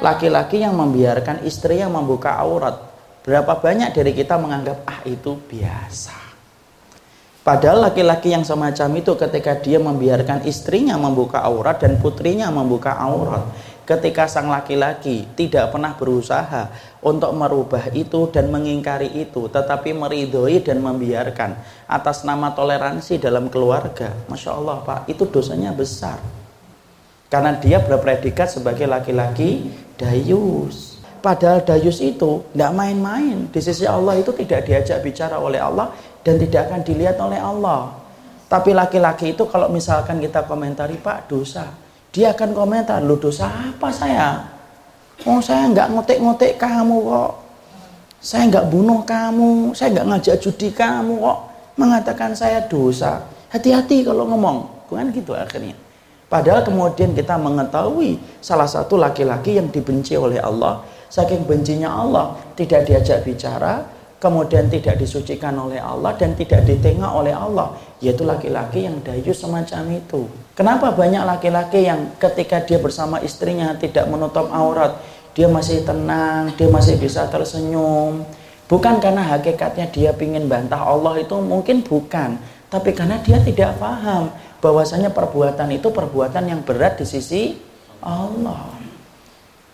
Laki-laki yang membiarkan istri yang membuka aurat, berapa banyak dari kita menganggap ah itu biasa. Padahal laki-laki yang semacam itu ketika dia membiarkan istrinya membuka aurat dan putrinya membuka aurat, ketika sang laki-laki tidak pernah berusaha untuk merubah itu dan mengingkari itu, tetapi meridhoi dan membiarkan atas nama toleransi dalam keluarga, masya Allah pak, itu dosanya besar. Karena dia berpredikat sebagai laki-laki dayus. Padahal dayus itu tidak main-main. Di sisi Allah itu tidak diajak bicara oleh Allah dan tidak akan dilihat oleh Allah. Tapi laki-laki itu kalau misalkan kita komentari Pak dosa, dia akan komentar, lu dosa apa saya? Oh saya nggak ngotek-ngotek kamu kok. Saya nggak bunuh kamu, saya nggak ngajak judi kamu kok. Mengatakan saya dosa. Hati-hati kalau ngomong, bukan gitu akhirnya. Padahal kemudian kita mengetahui salah satu laki-laki yang dibenci oleh Allah, saking bencinya Allah, tidak diajak bicara, kemudian tidak disucikan oleh Allah dan tidak ditengok oleh Allah, yaitu laki-laki yang dayus semacam itu. Kenapa banyak laki-laki yang ketika dia bersama istrinya tidak menutup aurat, dia masih tenang, dia masih bisa tersenyum. Bukan karena hakikatnya dia ingin bantah Allah itu mungkin bukan, tapi karena dia tidak paham bahwasanya perbuatan itu perbuatan yang berat di sisi Allah.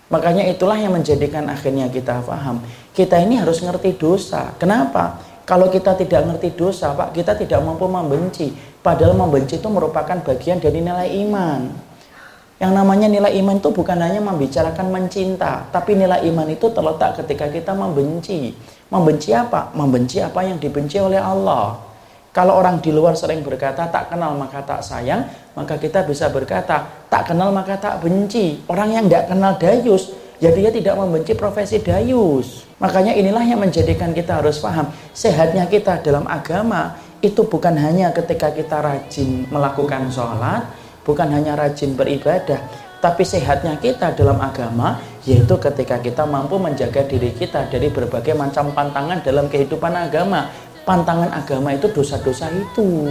Makanya itulah yang menjadikan akhirnya kita paham. Kita ini harus ngerti dosa. Kenapa? Kalau kita tidak ngerti dosa, Pak, kita tidak mampu membenci. Padahal membenci itu merupakan bagian dari nilai iman. Yang namanya nilai iman itu bukan hanya membicarakan mencinta, tapi nilai iman itu terletak ketika kita membenci. Membenci apa? Membenci apa yang dibenci oleh Allah. Kalau orang di luar sering berkata tak kenal maka tak sayang, maka kita bisa berkata tak kenal maka tak benci. Orang yang tidak kenal dayus, ya dia tidak membenci profesi dayus. Makanya inilah yang menjadikan kita harus paham sehatnya kita dalam agama itu bukan hanya ketika kita rajin melakukan sholat, bukan hanya rajin beribadah, tapi sehatnya kita dalam agama yaitu ketika kita mampu menjaga diri kita dari berbagai macam pantangan dalam kehidupan agama pantangan agama itu dosa-dosa itu.